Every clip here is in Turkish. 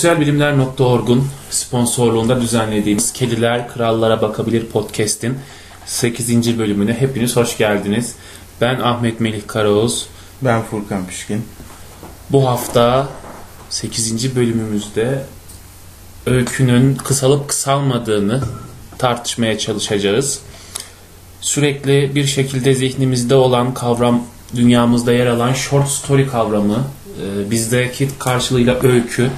Sosyalbilimler.org'un sponsorluğunda düzenlediğimiz Kediler Krallara Bakabilir podcast'in 8. bölümüne hepiniz hoş geldiniz. Ben Ahmet Melih Karaoğuz. Ben Furkan Pişkin. Bu hafta 8. bölümümüzde öykünün kısalıp kısalmadığını tartışmaya çalışacağız. Sürekli bir şekilde zihnimizde olan kavram, dünyamızda yer alan short story kavramı, e, bizdeki karşılığıyla öykü,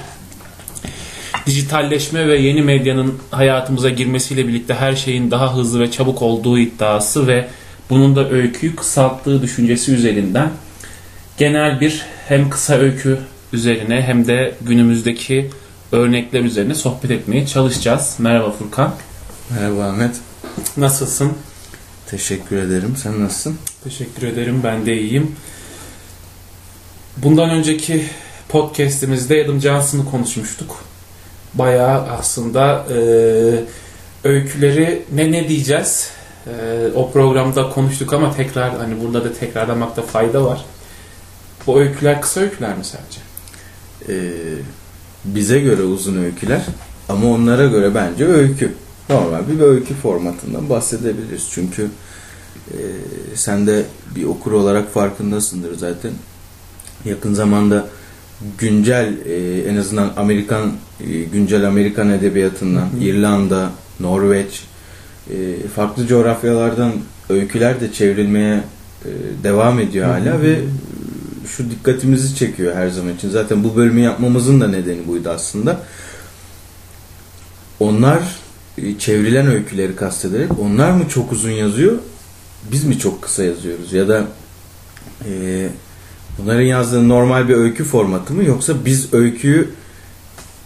dijitalleşme ve yeni medyanın hayatımıza girmesiyle birlikte her şeyin daha hızlı ve çabuk olduğu iddiası ve bunun da öyküyü kısalttığı düşüncesi üzerinden genel bir hem kısa öykü üzerine hem de günümüzdeki örnekler üzerine sohbet etmeye çalışacağız. Merhaba Furkan. Merhaba Ahmet. Nasılsın? Teşekkür ederim. Sen nasılsın? Teşekkür ederim. Ben de iyiyim. Bundan önceki podcast'imizde Adam Johnson'ı konuşmuştuk. Bayağı aslında e, öyküleri ne ne diyeceğiz? E, o programda konuştuk ama tekrar hani burada da tekrarlamakta fayda var. Bu öyküler kısa öyküler mi sence? Ee, bize göre uzun öyküler ama onlara göre bence öykü. Normal bir öykü formatından bahsedebiliriz. Çünkü e, sen de bir okur olarak farkındasındır zaten. Yakın zamanda güncel e, en azından Amerikan e, güncel Amerikan edebiyatından hı hı. İrlanda, Norveç e, farklı coğrafyalardan öyküler de çevrilmeye e, devam ediyor hala hı hı. ve şu dikkatimizi çekiyor her zaman için. Zaten bu bölümü yapmamızın da nedeni buydu aslında. Onlar e, çevrilen öyküleri kastederek onlar mı çok uzun yazıyor biz mi çok kısa yazıyoruz ya da e, bunların yazdığı normal bir öykü formatı mı yoksa biz öyküyü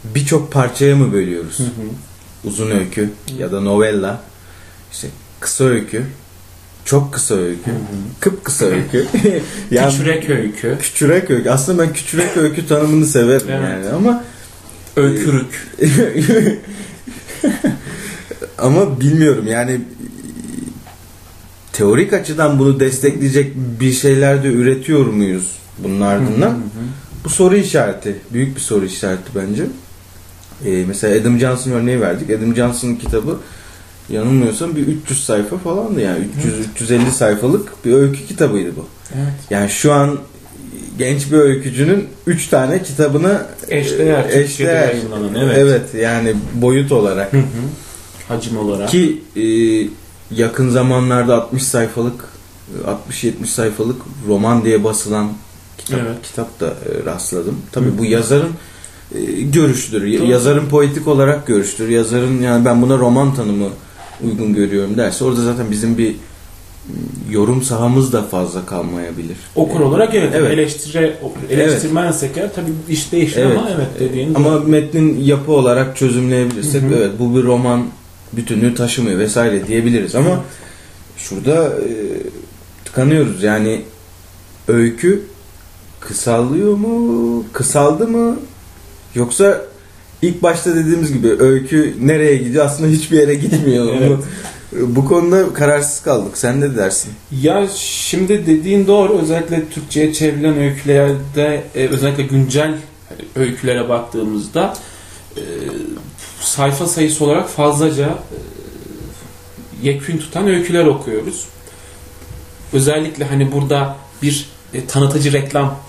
birçok parçaya mı bölüyoruz? Hı hı. Uzun öykü hı. ya da novella işte kısa öykü çok kısa öykü, hı hı. kıp kısa öykü. yani, küçürek öykü. Küçürek öykü. Aslında ben küçürek öykü tanımını severim evet. yani ama öykürük. ama bilmiyorum yani teorik açıdan bunu destekleyecek bir şeyler de üretiyor muyuz bunun ardından? Bu soru işareti. Büyük bir soru işareti bence. Ee, mesela Adam Johnson örneği verdik. Adam Johnson'ın kitabı yanılmıyorsam bir 300 sayfa falandı yani 300 evet. 350 sayfalık bir öykü kitabıydı bu. Evet. Yani şu an genç bir öykücünün 3 tane kitabını eşdeğer, eşdeğer evet. evet yani boyut olarak. Hı hı. Hacim olarak. Ki e, yakın zamanlarda 60 sayfalık 60-70 sayfalık roman diye basılan kitap, evet. kitap da e, rastladım. Tabii bu yazarın e, görüştür. Doğru. Yazarın poetik olarak görüştür. Yazarın yani ben buna roman tanımı uygun görüyorum derse orada zaten bizim bir yorum sahamız da fazla kalmayabilir. Okur olarak evet, evet. eleştire eleştirmensek evet. tabii iş değişir evet. ama evet dediğin Ama gibi. metnin yapı olarak çözümleyebilirsek Hı-hı. evet bu bir roman bütünlüğü taşımıyor vesaire diyebiliriz ama şurada e, tıkanıyoruz. Yani öykü kısallıyor mu? Kısaldı mı? Yoksa ilk başta dediğimiz gibi öykü nereye gidiyor? Aslında hiçbir yere gitmiyor. evet. Bu konuda kararsız kaldık. Sen ne dersin? Ya şimdi dediğin doğru. Özellikle Türkçe'ye çevrilen öykülerde e, özellikle güncel öykülere baktığımızda e, sayfa sayısı olarak fazlaca e, yekün tutan öyküler okuyoruz. Özellikle hani burada bir tanıtıcı reklam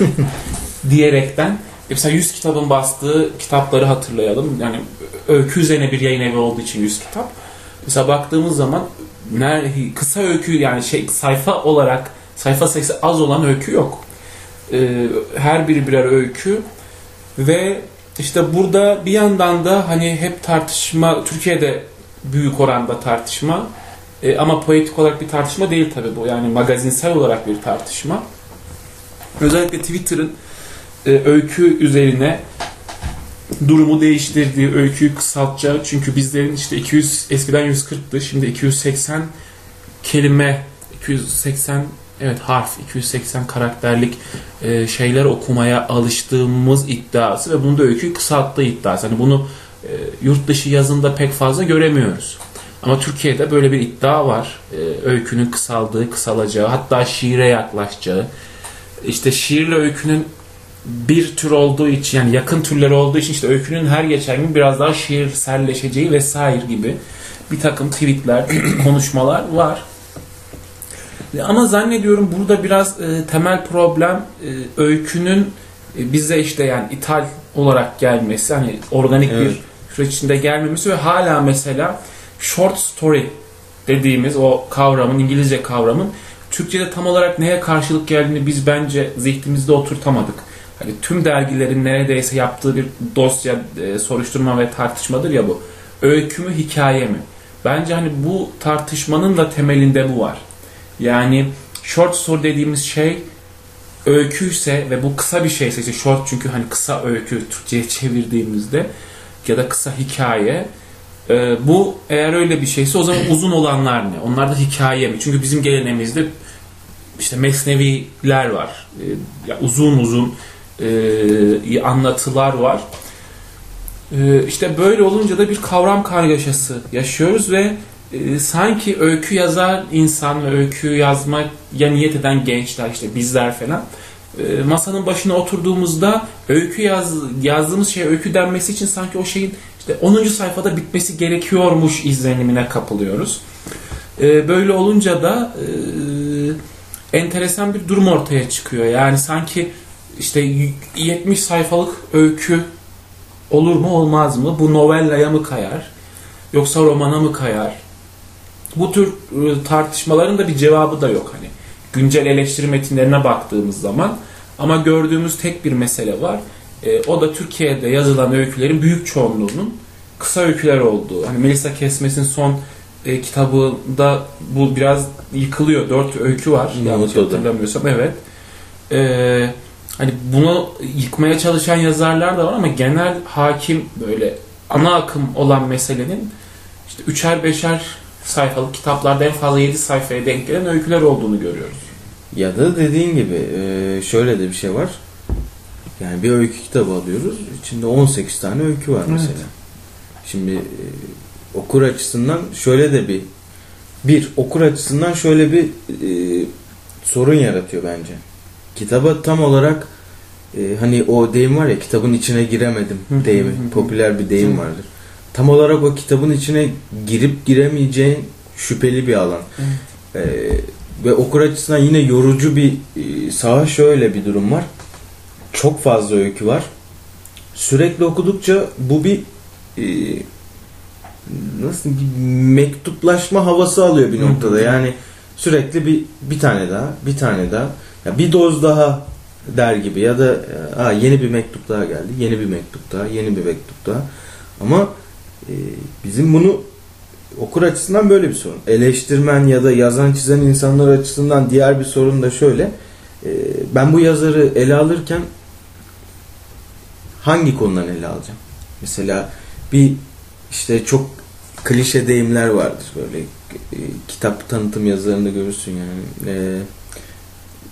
diyerekten mesela 100 kitabın bastığı kitapları hatırlayalım. Yani öykü üzerine bir yayın evi olduğu için 100 kitap. Mesela baktığımız zaman kısa öykü yani şey sayfa olarak sayfa sayısı az olan öykü yok. Her biri birer öykü ve işte burada bir yandan da hani hep tartışma Türkiye'de büyük oranda tartışma e, ama poetik olarak bir tartışma değil tabi bu yani magazinsel olarak bir tartışma. özellikle Twitter'ın e, öykü üzerine durumu değiştirdiği, öyküyü kısaltacağı. Çünkü bizlerin işte 200 eskiden 140'tı, şimdi 280 kelime, 280 evet harf, 280 karakterlik e, şeyler okumaya alıştığımız iddiası ve bunu da öyküyü kısalttığı iddiası. Hani bunu e, yurt dışı yazında pek fazla göremiyoruz. Ama Türkiye'de böyle bir iddia var. E, öykünün kısaldığı, kısalacağı, hatta şiire yaklaşacağı. İşte şiirle öykünün bir tür olduğu için yani yakın türler olduğu için işte öykünün her geçen gün biraz daha şiirselleşeceği vesaire gibi bir takım tweetler, konuşmalar var. Ama zannediyorum burada biraz e, temel problem e, öykünün e, bize işte yani ithal olarak gelmesi hani organik Evet. bir süreç içinde gelmemesi ve hala mesela short story dediğimiz o kavramın İngilizce kavramın Türkçe'de tam olarak neye karşılık geldiğini biz bence zihnimizde oturtamadık. Hani tüm dergilerin neredeyse yaptığı bir dosya e, soruşturma ve tartışmadır ya bu. Öykü mü hikaye mi? Bence hani bu tartışmanın da temelinde bu var. Yani short story dediğimiz şey öyküyse ve bu kısa bir şeyse işte short çünkü hani kısa öykü Türkçe'ye çevirdiğimizde ya da kısa hikaye e, bu eğer öyle bir şeyse o zaman uzun olanlar ne? Onlar da hikaye mi? Çünkü bizim geleneğimizde işte mesneviler var. E, ya uzun uzun e, anlatılar var. E, işte böyle olunca da bir kavram kargaşası yaşıyoruz ve e, sanki öykü yazar insan ve öykü yazmaya niyet eden gençler işte bizler falan e, masanın başına oturduğumuzda öykü yaz, yazdığımız şey öykü denmesi için sanki o şeyin işte 10. sayfada bitmesi gerekiyormuş izlenimine kapılıyoruz. E, böyle olunca da e, enteresan bir durum ortaya çıkıyor. Yani sanki işte 70 sayfalık öykü olur mu olmaz mı? Bu novellaya mı kayar? Yoksa romana mı kayar? Bu tür e, tartışmaların da bir cevabı da yok hani. Güncel eleştiri metinlerine baktığımız zaman ama gördüğümüz tek bir mesele var. E, o da Türkiye'de yazılan öykülerin büyük çoğunluğunun kısa öyküler olduğu. Hani Melisa Kesmes'in son e, kitabında bu biraz yıkılıyor. Dört öykü var. Yanlış hatırlamıyorsam. Evet. E, hani bunu yıkmaya çalışan yazarlar da var ama genel hakim böyle ana akım olan meselenin işte üçer beşer sayfalık kitaplarda en fazla 7 sayfaya denk gelen öyküler olduğunu görüyoruz. Ya da dediğin gibi e, şöyle de bir şey var. Yani bir öykü kitabı alıyoruz. İçinde 18 tane öykü var Evet. mesela. Şimdi e, okur açısından şöyle de bir bir okur açısından şöyle bir e, sorun yaratıyor bence. Kitaba tam olarak e, hani o deyim var ya kitabın içine giremedim deyimi. Popüler bir deyim vardır. Tam olarak o kitabın içine girip giremeyeceğin şüpheli bir alan. Ee, ve okur açısından yine yorucu bir e, saha şöyle bir durum var. Çok fazla öykü var. Sürekli okudukça bu bir e, nasıl bir mektuplaşma havası alıyor bir noktada. Yani sürekli bir bir tane daha, bir tane daha, ya bir doz daha der gibi ya da e, Aa, yeni bir mektup daha geldi, yeni bir mektup daha, yeni bir mektup daha. Ama e, bizim bunu okur açısından böyle bir sorun. Eleştirmen ya da yazan çizen insanlar açısından diğer bir sorun da şöyle. E, ben bu yazarı ele alırken hangi konudan ele alacağım? Mesela bir işte çok klişe deyimler vardır böyle e, kitap tanıtım yazılarında görürsün yani. E,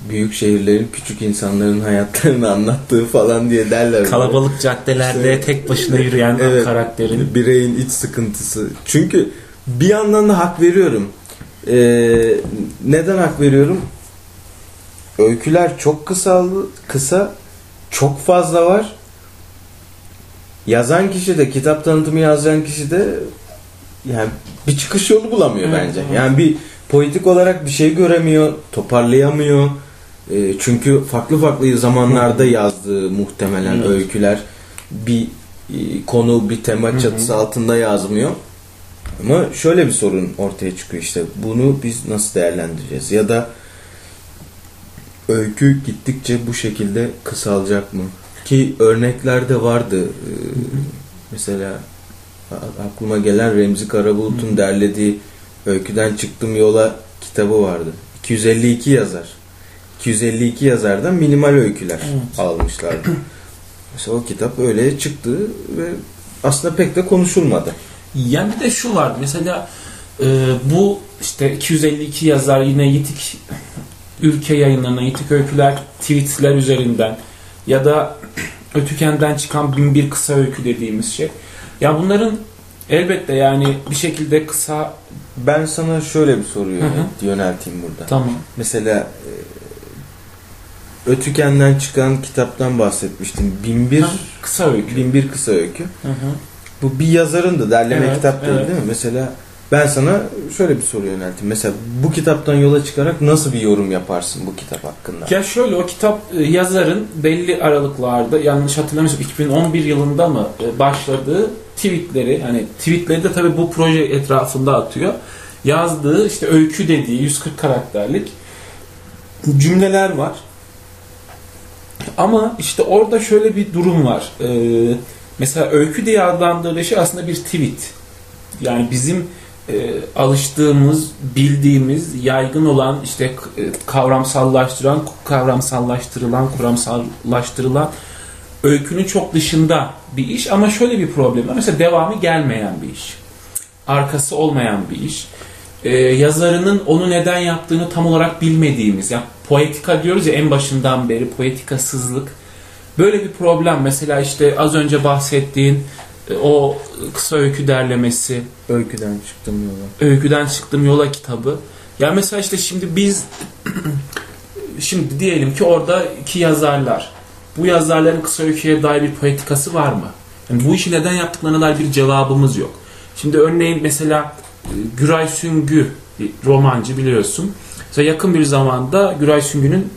büyük şehirlerin küçük insanların hayatlarını anlattığı falan diye derler. böyle. Kalabalık caddelerde İşte- tek başına yürüyen Evet. karakterin. Bireyin iç sıkıntısı. Çünkü bir yandan da hak veriyorum. Ee, neden hak veriyorum? Öyküler çok kısaldı, kısa, çok fazla var. Yazan kişi de, kitap tanıtımı yazan kişi de yani bir çıkış yolu bulamıyor Evet, bence. evet. Yani bir politik olarak bir şey göremiyor, toparlayamıyor. Ee, çünkü farklı farklı zamanlarda yazdığı muhtemelen Evet. öyküler bir e, konu, bir tema çatısı altında yazmıyor. Ama şöyle bir sorun ortaya çıkıyor işte. Bunu biz nasıl değerlendireceğiz? Ya da öykü gittikçe bu şekilde kısalacak mı? Ki örnekler de vardı. Ee, Mesela aklıma gelen Remzi Karabulut'un derlediği Öyküden Çıktım Yola kitabı vardı. 252 yazar. 252 yazardan minimal öyküler Evet. almışlardı. Mesela o kitap öyle çıktı ve aslında pek de konuşulmadı. Yani bir de şu var mesela e, bu işte 252 yazar yine Yitik ülke yayınlarına Yitik öyküler tweetler üzerinden ya da Ötüken'den çıkan bin bir kısa öykü dediğimiz şey. Ya bunların elbette yani bir şekilde kısa Ben sana şöyle bir soru Hı hı. yönelt- yönelteyim burada. tamam Mesela e, Ötüken'den çıkan kitaptan bahsetmiştim. 1001 Ha, kısa öykü. 1001 kısa öykü. Hı hı. Bu bir yazarın da derleme Evet, kitap değil evet. değil mi? Mesela ben sana şöyle bir soru yönelteyim. Mesela bu kitaptan yola çıkarak nasıl bir yorum yaparsın bu kitap hakkında? Ya şöyle o kitap e, yazarın belli aralıklarda yanlış hatırlamıyorsam 2011 yılında mı e, başladığı tweetleri hani tweetleri de tabii bu proje etrafında atıyor. Yazdığı işte öykü dediği 140 karakterlik cümleler var. Ama işte orada şöyle bir durum var. Ee, mesela öykü diye adlandırdığı şey aslında bir tweet. Yani bizim e, alıştığımız, bildiğimiz, yaygın olan işte e, kavramsallaştıran, kavramsallaştırılan, kuramsallaştırılan öykünün çok dışında bir iş ama şöyle bir problem var. Mesela devamı gelmeyen bir iş. Arkası olmayan bir iş. Ee, yazarının onu neden yaptığını tam olarak bilmediğimiz. Yani poetika diyoruz ya en başından beri poetikasızlık. Böyle bir problem. Mesela işte az önce bahsettiğin e, o kısa öykü derlemesi, Öyküden çıktım yola. Öyküden Çıktım Yola kitabı. Ya mesela işte şimdi biz şimdi diyelim ki orada iki yazarlar. Bu yazarların kısa öyküye dair bir poetikası var mı? Yani bu işi neden yaptıklarına dair bir cevabımız yok. Şimdi örneğin mesela e, Güray Süngü romancı biliyorsun. Mesela yakın bir zamanda Güray Süngü'nün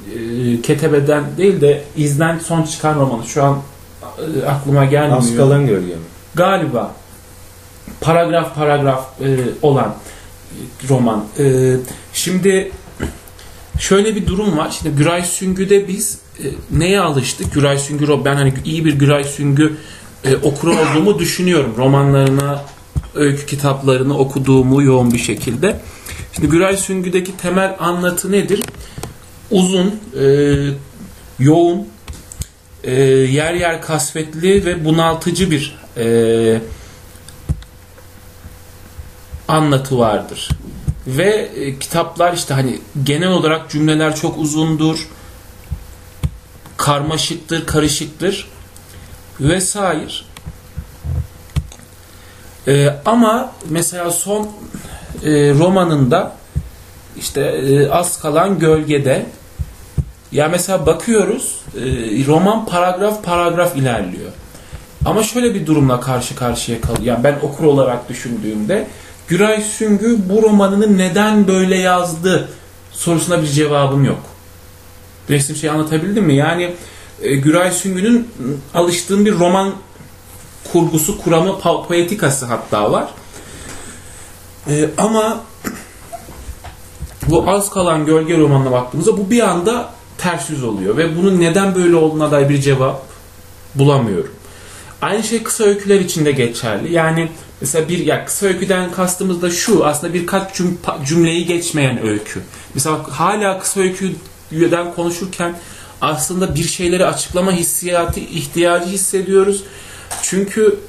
e, Ketebe'den değil de izden son çıkan romanı şu an e, aklıma gelmiyor Az kalan gölge mi? galiba paragraf paragraf e, olan roman. E, şimdi şöyle bir durum var. Şimdi Güray Süngü'de biz e, neye alıştık? Güray Süngü ben hani iyi bir Güray Süngü e, okuru olduğumu düşünüyorum. Romanlarına, öykü kitaplarını okuduğumu yoğun bir şekilde. Şimdi Güray Süngü'deki temel anlatı nedir? Uzun, e, yoğun, e, yer yer kasvetli ve bunaltıcı bir e, anlatı vardır. Ve e, kitaplar işte hani genel olarak cümleler çok uzundur, karmaşıktır, karışıktır vesaire. E, ama mesela son e, romanında işte e, az kalan gölgede ya mesela bakıyoruz e, roman paragraf paragraf ilerliyor. Ama şöyle bir durumla karşı karşıya kalıyor. Yani ben okur olarak düşündüğümde Güray Süngü bu romanını neden böyle yazdı sorusuna bir cevabım yok. Resim şey anlatabildim mi? Yani e, Güray Süngü'nün alıştığım bir roman kurgusu, kuramı, po- poetikası hatta var. E, ama bu az kalan gölge romanına baktığımızda bu bir anda ters yüz oluyor ve bunun neden böyle olduğuna dair bir cevap bulamıyorum. Aynı şey kısa öyküler için de geçerli. Yani mesela bir ya kısa öyküden kastımız da şu aslında birkaç cümleyi geçmeyen öykü. Mesela hala kısa öyküden konuşurken aslında bir şeyleri açıklama hissiyatı ihtiyacı hissediyoruz. Çünkü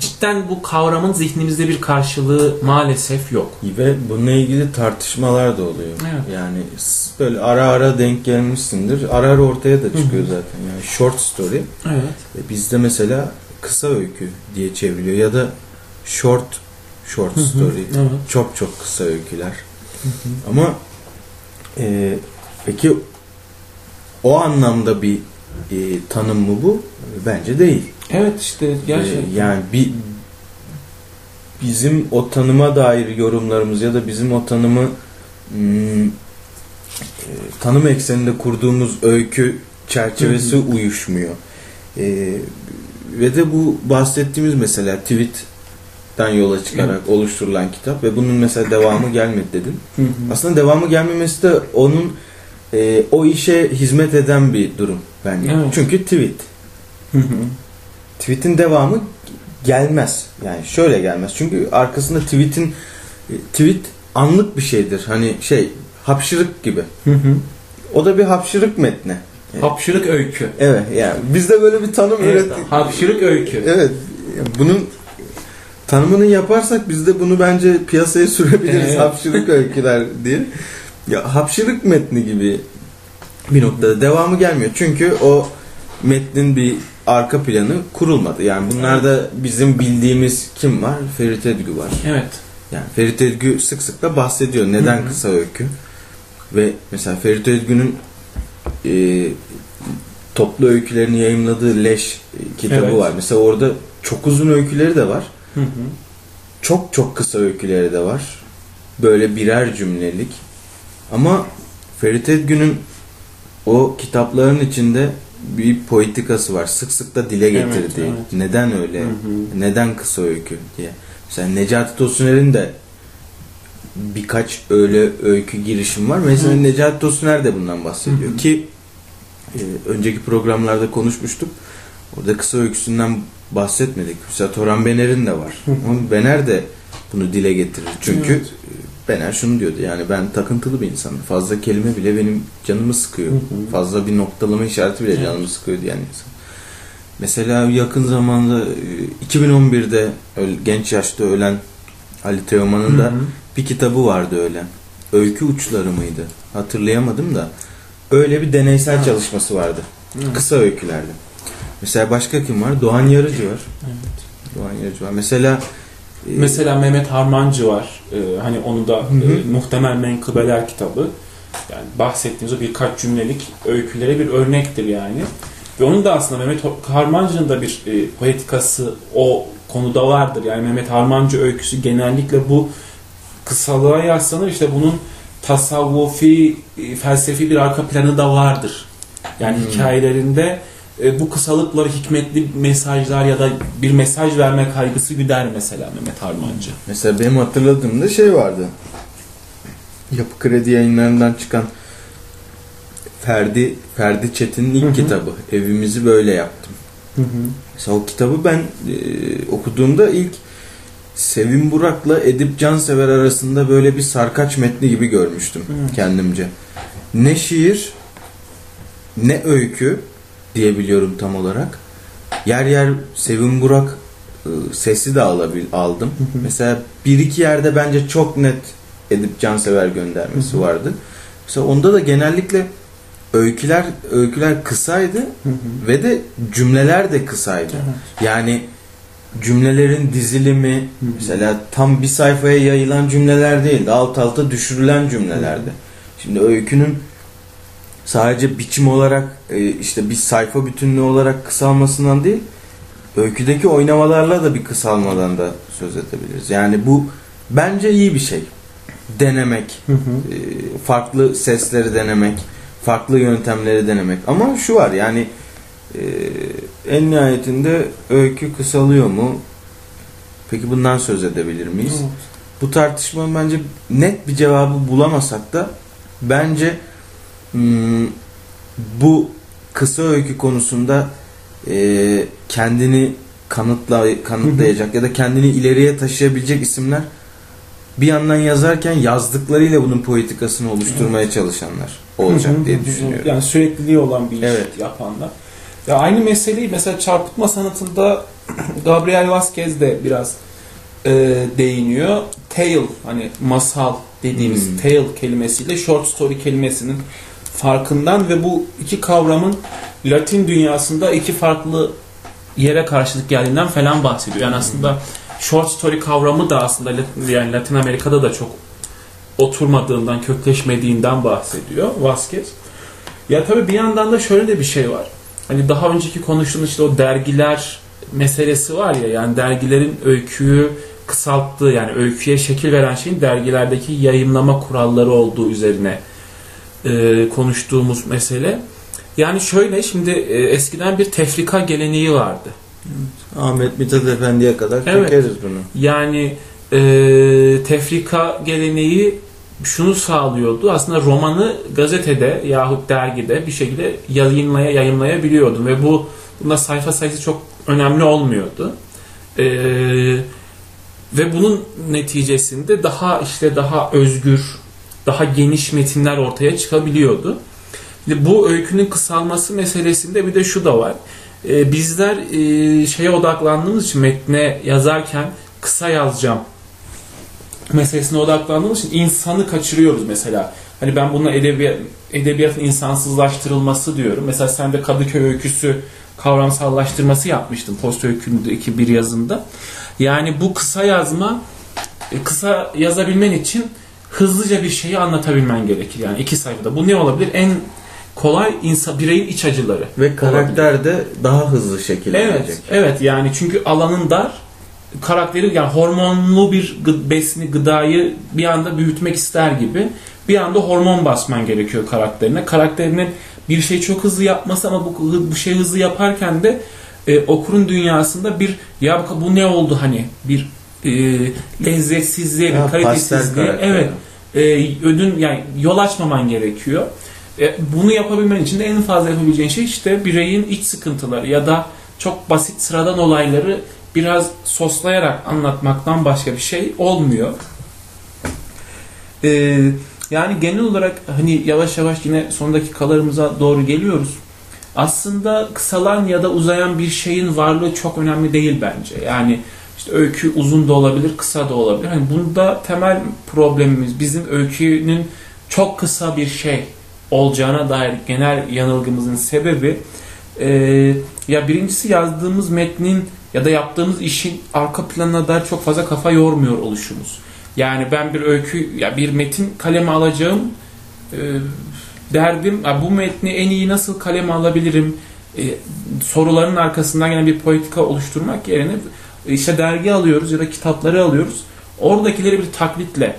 cidden bu kavramın zihnimizde bir karşılığı maalesef yok. Ve bununla ilgili tartışmalar da oluyor. Evet. Yani böyle ara ara denk gelmişsindir. Ara ara ortaya da çıkıyor zaten. Yani short story. Evet. E, Bizde mesela kısa öykü diye çevriliyor ya da short short story. Evet. Çok çok kısa öyküler. Ama e, peki o anlamda bir e, tanım mı bu? Bence değil. Evet işte gerçekten. Ee, yani bir bizim o tanıma dair yorumlarımız ya da bizim o tanımı hmm, e, tanım ekseninde kurduğumuz öykü çerçevesi uyuşmuyor. Ee, ve de bu bahsettiğimiz mesela tweet'ten yola çıkarak oluşturulan kitap ve bunun mesela devamı gelmedi dedin. Hı hı. Aslında devamı gelmemesi de onun e, o işe hizmet eden bir durum bence. Evet. Çünkü tweet. Hı hı. Tweet'in devamı gelmez. Yani şöyle gelmez. Çünkü arkasında tweet'in e, tweet anlık bir şeydir. Hani şey hapşırık gibi. Hı hı. O da bir hapşırık metni. Hapşırık öykü. Evet yani biz de böyle bir tanım Evet, ürettik. hapşırık öykü. Evet. Bunun tanımını yaparsak biz de bunu bence piyasaya sürebiliriz. Evet. Hapşırık öyküler diye. Ya hapşırık metni gibi bir noktada devamı gelmiyor. Çünkü o metnin bir arka planı kurulmadı. Yani bunlarda bizim bildiğimiz kim var? Ferit Edgü var. Evet. Yani Ferit Edgü sık sık da bahsediyor. Neden Hı hı. kısa öykü? Ve mesela Ferit Edgü'nün e, toplu öykülerini yayımladığı Leş e, kitabı Evet. var. Mesela orada çok uzun öyküleri de var. Hı hı. Çok çok kısa öyküleri de var. Böyle birer cümlelik. Ama Ferit Edgü'nün o kitapların içinde bir poetikası var. Sık sık da dile Evet, getirdiği. evet. Neden öyle? Hı hı. Neden kısa öykü diye. Mesela Necati Tosuner'in de birkaç öyle öykü girişim var. Mesela Hı. Necati Tosuner de bundan bahsediyor Hı hı. ki e, önceki programlarda konuşmuştuk. Orada kısa öyküsünden bahsetmedik. Mesela Toran Bener'in de var. Ama Bener de bunu dile getirir. Çünkü Evet. E, Bener şunu diyordu yani ben takıntılı bir insanım. Fazla kelime bile benim canımı sıkıyor. Hı hı. Fazla bir noktalama işareti bile Evet. canımı sıkıyor diyen insan. Mesela yakın zamanda e, 2011'de öl- genç yaşta ölen Ali Teoman'ın da bir kitabı vardı öyle. Öykü uçları mıydı? Hatırlayamadım da. Öyle bir deneysel Ha. çalışması vardı. Hı. Kısa öykülerdi. Mesela başka kim var? Doğan Yarıcı var. Evet. Doğan Yarıcı var. Mesela e, Mesela Mehmet Harmancı var. Ee, hani onu da Hı hı. e, Muhtemel Menkıbeler kitabı. Yani bahsettiğimiz o birkaç cümlelik öykülere bir örnektir yani. Ve onun da aslında Mehmet Harmancı'nın da bir e, poetikası o konuda vardır. Yani Mehmet Harmancı öyküsü genellikle bu kısalığa yaslanır. İşte bunun tasavvufi, e, felsefi bir arka planı da vardır. Yani Hmm. hikayelerinde e, bu kısalıkları hikmetli mesajlar ya da bir mesaj verme kaygısı güder mesela Mehmet Harmancı. mesela benim hatırladığımda şey vardı. Yapı Kredi yayınlarından çıkan Ferdi Ferdi Çetin'in ilk Hı hı. kitabı. Evimizi böyle yaptım. Mesela o kitabı ben e, okuduğumda ilk Sevim Burak'la Edip Cansever arasında böyle bir sarkaç metni gibi görmüştüm Evet. kendimce. Ne şiir ne öykü diyebiliyorum tam olarak. Yer yer Sevim Burak e, sesi de alabil, aldım. Hı hı. Mesela bir iki yerde bence çok net Edip Cansever göndermesi Hı vardı. Mesela onda da genellikle öyküler öyküler kısaydı ve de cümleler de kısaydı. Yani cümlelerin dizilimi mesela tam bir sayfaya yayılan cümleler değildi. Alt alta düşürülen cümlelerdi. Şimdi öykünün sadece biçim olarak e, işte bir sayfa bütünlüğü olarak kısalmasından değil öyküdeki oynamalarla da bir kısalmadan da söz edebiliriz. Yani bu bence iyi bir şey. Denemek, Hı hı. e, farklı sesleri denemek, farklı yöntemleri denemek. Ama şu var yani e, en nihayetinde öykü kısalıyor mu? Peki bundan söz edebilir miyiz? Evet. Bu tartışmanın bence net bir cevabı bulamasak da bence bu kısa öykü konusunda e, kendini kanıtla, kanıtlayacak ya da kendini ileriye taşıyabilecek isimler bir yandan yazarken yazdıklarıyla bunun poetikasını oluşturmaya çalışanlar olacak diye düşünüyorum. Yani sürekliliği olan bir iş Evet. yapanlar. Ya aynı meseleyi mesela çarpıtma sanatında Gabriel Vasquez de biraz e, değiniyor. Tale hani masal dediğimiz Hmm. tale kelimesiyle short story kelimesinin farkından ve bu iki kavramın Latin dünyasında iki farklı yere karşılık geldiğinden falan bahsediyor. Yani aslında short story kavramı da aslında yani Latin Amerika'da da çok oturmadığından, kökleşmediğinden bahsediyor Vasquez. Ya tabii bir yandan da şöyle de bir şey var. Hani daha önceki konuştuğumuz işte o dergiler meselesi var ya yani dergilerin öyküyü kısalttığı yani öyküye şekil veren şeyin dergilerdeki yayınlama kuralları olduğu üzerine e, konuştuğumuz mesele. Yani şöyle şimdi e, eskiden bir tefrika geleneği vardı. Ahmet Mithat Efendi'ye kadar Evet. çekeriz bunu. Yani e, tefrika geleneği şunu sağlıyordu. Aslında romanı gazetede yahut dergide bir şekilde yayınlaya yayınlayabiliyordun ve bu bunda sayfa sayısı çok önemli olmuyordu. E, ve bunun neticesinde daha işte daha özgür, daha geniş metinler ortaya çıkabiliyordu. Bu öykünün kısalması meselesinde bir de şu da var. Ee, bizler e, şeye odaklandığımız için metne yazarken kısa yazacağım meselesine odaklandığımız için insanı kaçırıyoruz mesela. Hani ben buna edebiyat, edebiyatın insansızlaştırılması diyorum. Mesela sen de Kadıköy öyküsü kavramsallaştırması yapmıştın post öykündeki bir yazında. Yani bu kısa yazma e, kısa yazabilmen için hızlıca bir şeyi anlatabilmen gerekir. Yani iki sayfada. Bu ne olabilir? En kolay insan bireyin iç acıları. Ve karakter de daha hızlı şekillenecek. Evet, evet yani çünkü alanın dar karakteri yani hormonlu bir besini gıdayı bir anda büyütmek ister gibi bir anda hormon basman gerekiyor karakterine. Karakterinin bir şey çok hızlı yapması ama bu, bu şey hızlı yaparken de e, okurun dünyasında bir ya bu ne oldu hani bir e, lezzetsizliğe, bir kalitesizliğe evet e, ödün yani yol açmaman gerekiyor. E, bunu yapabilmen için de en fazla yapabileceğin şey işte bireyin iç sıkıntıları ya da çok basit sıradan olayları biraz soslayarak anlatmaktan başka bir şey olmuyor. E, yani genel olarak hani yavaş yavaş yine son dakikalarımıza doğru geliyoruz. Aslında kısalan ya da uzayan bir şeyin varlığı çok önemli değil bence. Yani işte öykü uzun da olabilir, kısa da olabilir. Hani bunda temel problemimiz bizim öykünün çok kısa bir şey olacağına dair genel yanılgımızın sebebi e, ya birincisi yazdığımız metnin ya da yaptığımız işin arka planına dair çok fazla kafa yormuyor oluşumuz. Yani ben bir öykü ya bir metin kaleme alacağım e, derdim ya bu metni en iyi nasıl kaleme alabilirim e, soruların arkasından yine bir politika oluşturmak yerine işte dergi alıyoruz ya da kitapları alıyoruz. Oradakileri bir taklitle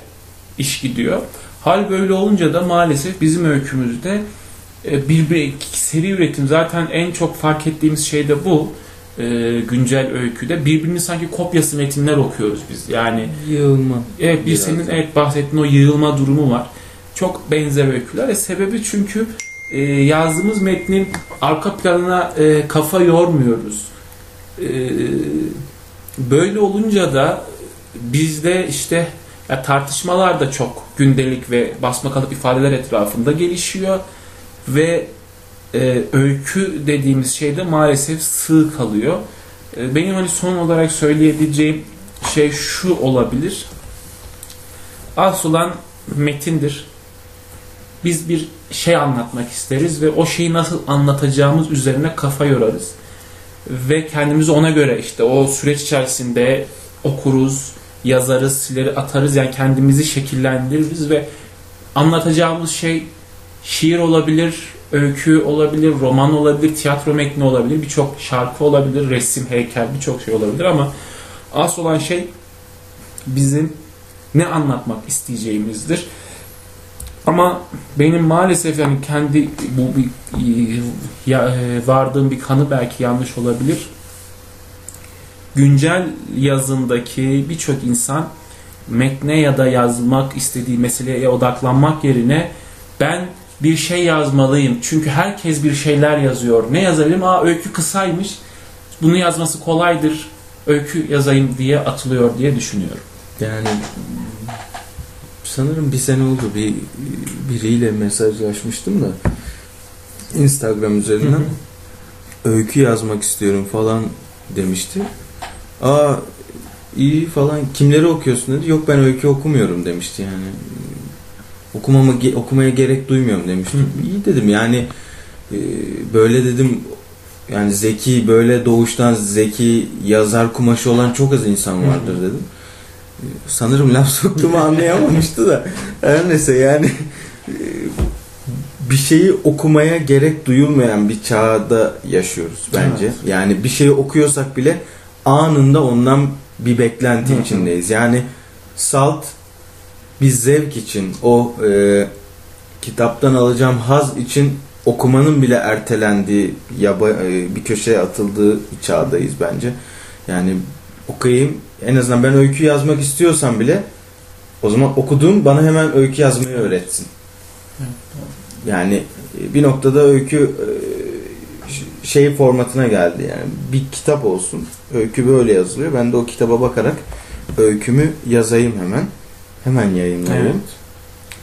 iş gidiyor. Hal böyle olunca da maalesef bizim öykümüzde e, bir, bir seri üretim zaten en çok fark ettiğimiz şey de bu. E, güncel öyküde birbirinin sanki kopyası metinler okuyoruz biz. Yani Yığılma. Evet bir Biraz senin da. evet bahsettiğin o yığılma durumu var. Çok benzer öyküler. E, sebebi çünkü e, yazdığımız metnin arka planına e, kafa yormuyoruz. E, böyle olunca da bizde işte ya tartışmalar da çok gündelik ve basma kalıp ifadeler etrafında gelişiyor ve e, öykü dediğimiz şey de maalesef sığ kalıyor. E, benim hani son olarak söyleyebileceğim şey şu olabilir. Asıl olan metindir. Biz bir şey anlatmak isteriz ve o şeyi nasıl anlatacağımız üzerine kafa yorarız. Ve kendimizi ona göre işte o süreç içerisinde okuruz, yazarız, sileri atarız. Yani kendimizi şekillendiririz ve anlatacağımız şey şiir olabilir, öykü olabilir, roman olabilir, tiyatro metni olabilir, birçok şarkı olabilir, resim, heykel, birçok şey olabilir ama asıl olan şey bizim ne anlatmak isteyeceğimizdir. Ama benim maalesef yani kendi bu bir ya, e, vardığım bir kanı belki yanlış olabilir. Güncel yazındaki birçok insan metne ya da yazmak istediği meseleye odaklanmak yerine ben bir şey yazmalıyım. Çünkü herkes bir şeyler yazıyor. Ne yazabilirim? Aa öykü kısaymış. Bunu yazması kolaydır. Öykü yazayım diye atılıyor diye düşünüyorum. Yani sanırım bir sene oldu bir biriyle mesajlaşmıştım da Instagram üzerinden Hı hı. öykü yazmak istiyorum falan demişti. Aa iyi falan kimleri okuyorsun dedi. Yok ben öykü okumuyorum demişti yani. Okumama okumaya gerek duymuyorum demiştim. Hı. İyi dedim yani e, böyle dedim yani zeki böyle doğuştan zeki yazar kumaşı olan çok az insan vardır dedim. Sanırım laf soktuğumu anlayamamıştı da her neyse yani bir şeyi okumaya gerek duyulmayan bir çağda yaşıyoruz bence. Evet. Yani bir şeyi okuyorsak bile anında ondan bir beklenti içindeyiz. Yani salt bir zevk için o e, kitaptan alacağım haz için okumanın bile ertelendiği yaba, e, bir köşeye atıldığı bir çağdayız bence. Yani okuyayım en azından ben öykü yazmak istiyorsam bile o zaman okuduğum bana hemen öykü yazmayı öğretsin. Yani e, bir noktada öykü e, şey formatına geldi yani. Bir kitap olsun öykü böyle yazılıyor. Ben de o kitaba bakarak öykümü yazayım hemen. Hemen yayınlayayım.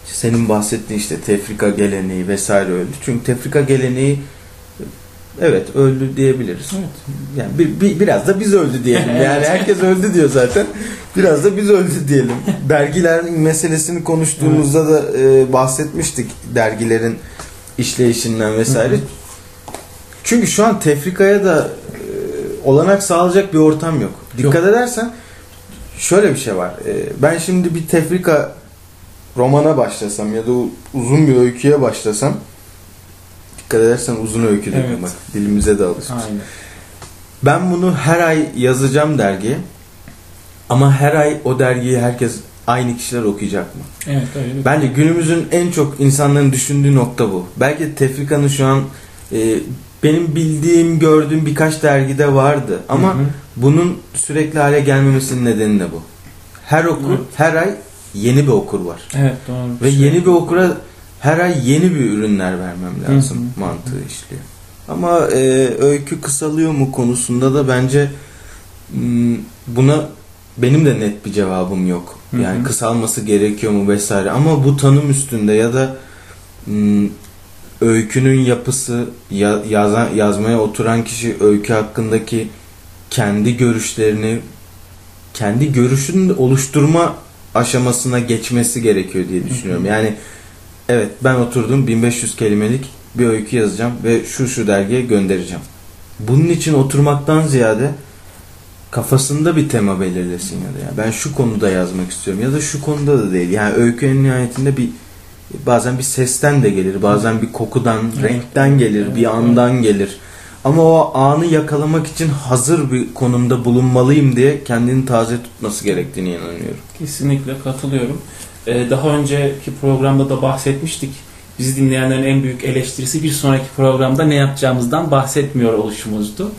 Senin bahsettiğin işte tefrika geleneği vesaire öldü. Çünkü tefrika geleneği evet öldü diyebiliriz. Evet. Yani bir, bir- biraz da biz öldü diyelim. Yani herkes öldü diyor zaten. Biraz da biz öldü diyelim. Dergilerin meselesini konuştuğumuzda da e, bahsetmiştik dergilerin işleyişinden vesaire. Hı hı. Çünkü şu an tefrikaya da e, olanak sağlayacak bir ortam yok. Dikkat Yok. edersen şöyle bir şey var. E, ben şimdi bir tefrika romana başlasam ya da uzun bir öyküye başlasam dikkat edersen uzun öykü dedim Evet. bak dilimize de alışmış. Aynen. Ben bunu her ay yazacağım dergiye. Ama her ay o dergiyi herkes aynı kişiler okuyacak mı? Evet öyle. Bence günümüzün en çok insanların düşündüğü nokta bu. Belki tefrikanın şu an e, benim bildiğim, gördüğüm birkaç dergide vardı. Ama Hı hı. bunun sürekli hale gelmemesinin nedeni de bu. Her okur, Evet. her ay yeni bir okur var. Evet doğru. Ve yeni bir okura her ay yeni bir ürünler vermem lazım Hı hı. mantığı işliyor. Ama e, öykü kısalıyor mu konusunda da bence buna benim de net bir cevabım yok. Yani kısalması gerekiyor mu vesaire. Ama bu tanım üstünde ya da öykünün yapısı ya, yazan, yazmaya oturan kişi öykü hakkındaki kendi görüşlerini kendi görüşünü oluşturma aşamasına geçmesi gerekiyor diye düşünüyorum. Yani evet ben oturdum 1500 kelimelik bir öykü yazacağım ve şu şu dergiye göndereceğim. Bunun için oturmaktan ziyade kafasında bir tema belirlesin ya da ya ben şu konuda yazmak istiyorum ya da şu konuda da değil. Yani öykü en nihayetinde bir bazen bir sesten de gelir, bazen bir kokudan, Evet. renkten gelir, Evet, bir andan gelir. Ama o anı yakalamak için hazır bir konumda bulunmalıyım diye kendini taze tutması gerektiğini inanıyorum. Kesinlikle katılıyorum. Ee, daha önceki programda da bahsetmiştik. Bizi dinleyenlerin en büyük eleştirisi bir sonraki programda ne yapacağımızdan bahsetmiyor oluşumuzdu.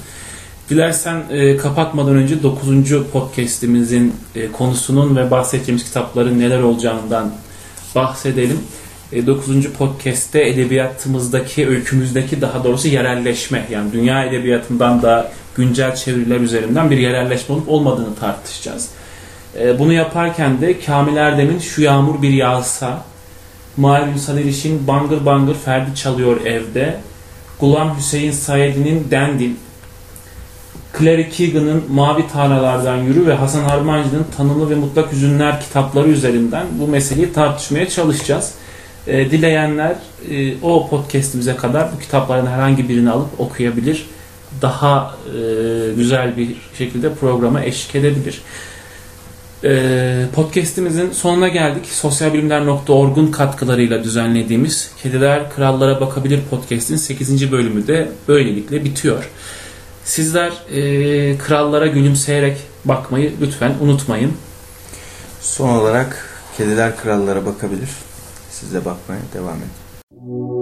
Dilersen e, kapatmadan önce 9. podcast'imizin e, konusunun ve bahsedeceğimiz kitapların neler olacağından bahsedelim. 9. podcast'te edebiyatımızdaki, öykümüzdeki daha doğrusu yerelleşme yani dünya edebiyatından da güncel çeviriler üzerinden bir yerelleşme olup olmadığını tartışacağız. E, Bunu yaparken de Kamil Erdem'in Şu Yağmur Bir Yağsa, Mahir Ünsal İliş'in Bangır Bangır Ferdi Çalıyor Evde, Gulam Hüseyin Said'in Dendil, Clary Keegan'ın Mavi Tarlalardan Yürü ve Hasan Harmancı'nın Tanılı ve Mutlak Hüzünler kitapları üzerinden bu meseleyi tartışmaya çalışacağız. E, dileyenler e, o podcastimize kadar bu kitaplardan herhangi birini alıp okuyabilir. Daha e, güzel bir şekilde programa eşlik edebilir. E, podcastimizin sonuna geldik. Sosyalbilimler.org'un katkılarıyla düzenlediğimiz Kediler Krallara Bakabilir podcast'in 8. bölümü de böylelikle bitiyor. Sizler e, krallara gülümseyerek bakmayı lütfen unutmayın. Son olarak kediler krallara bakabilir. Siz de bakmaya devam edin.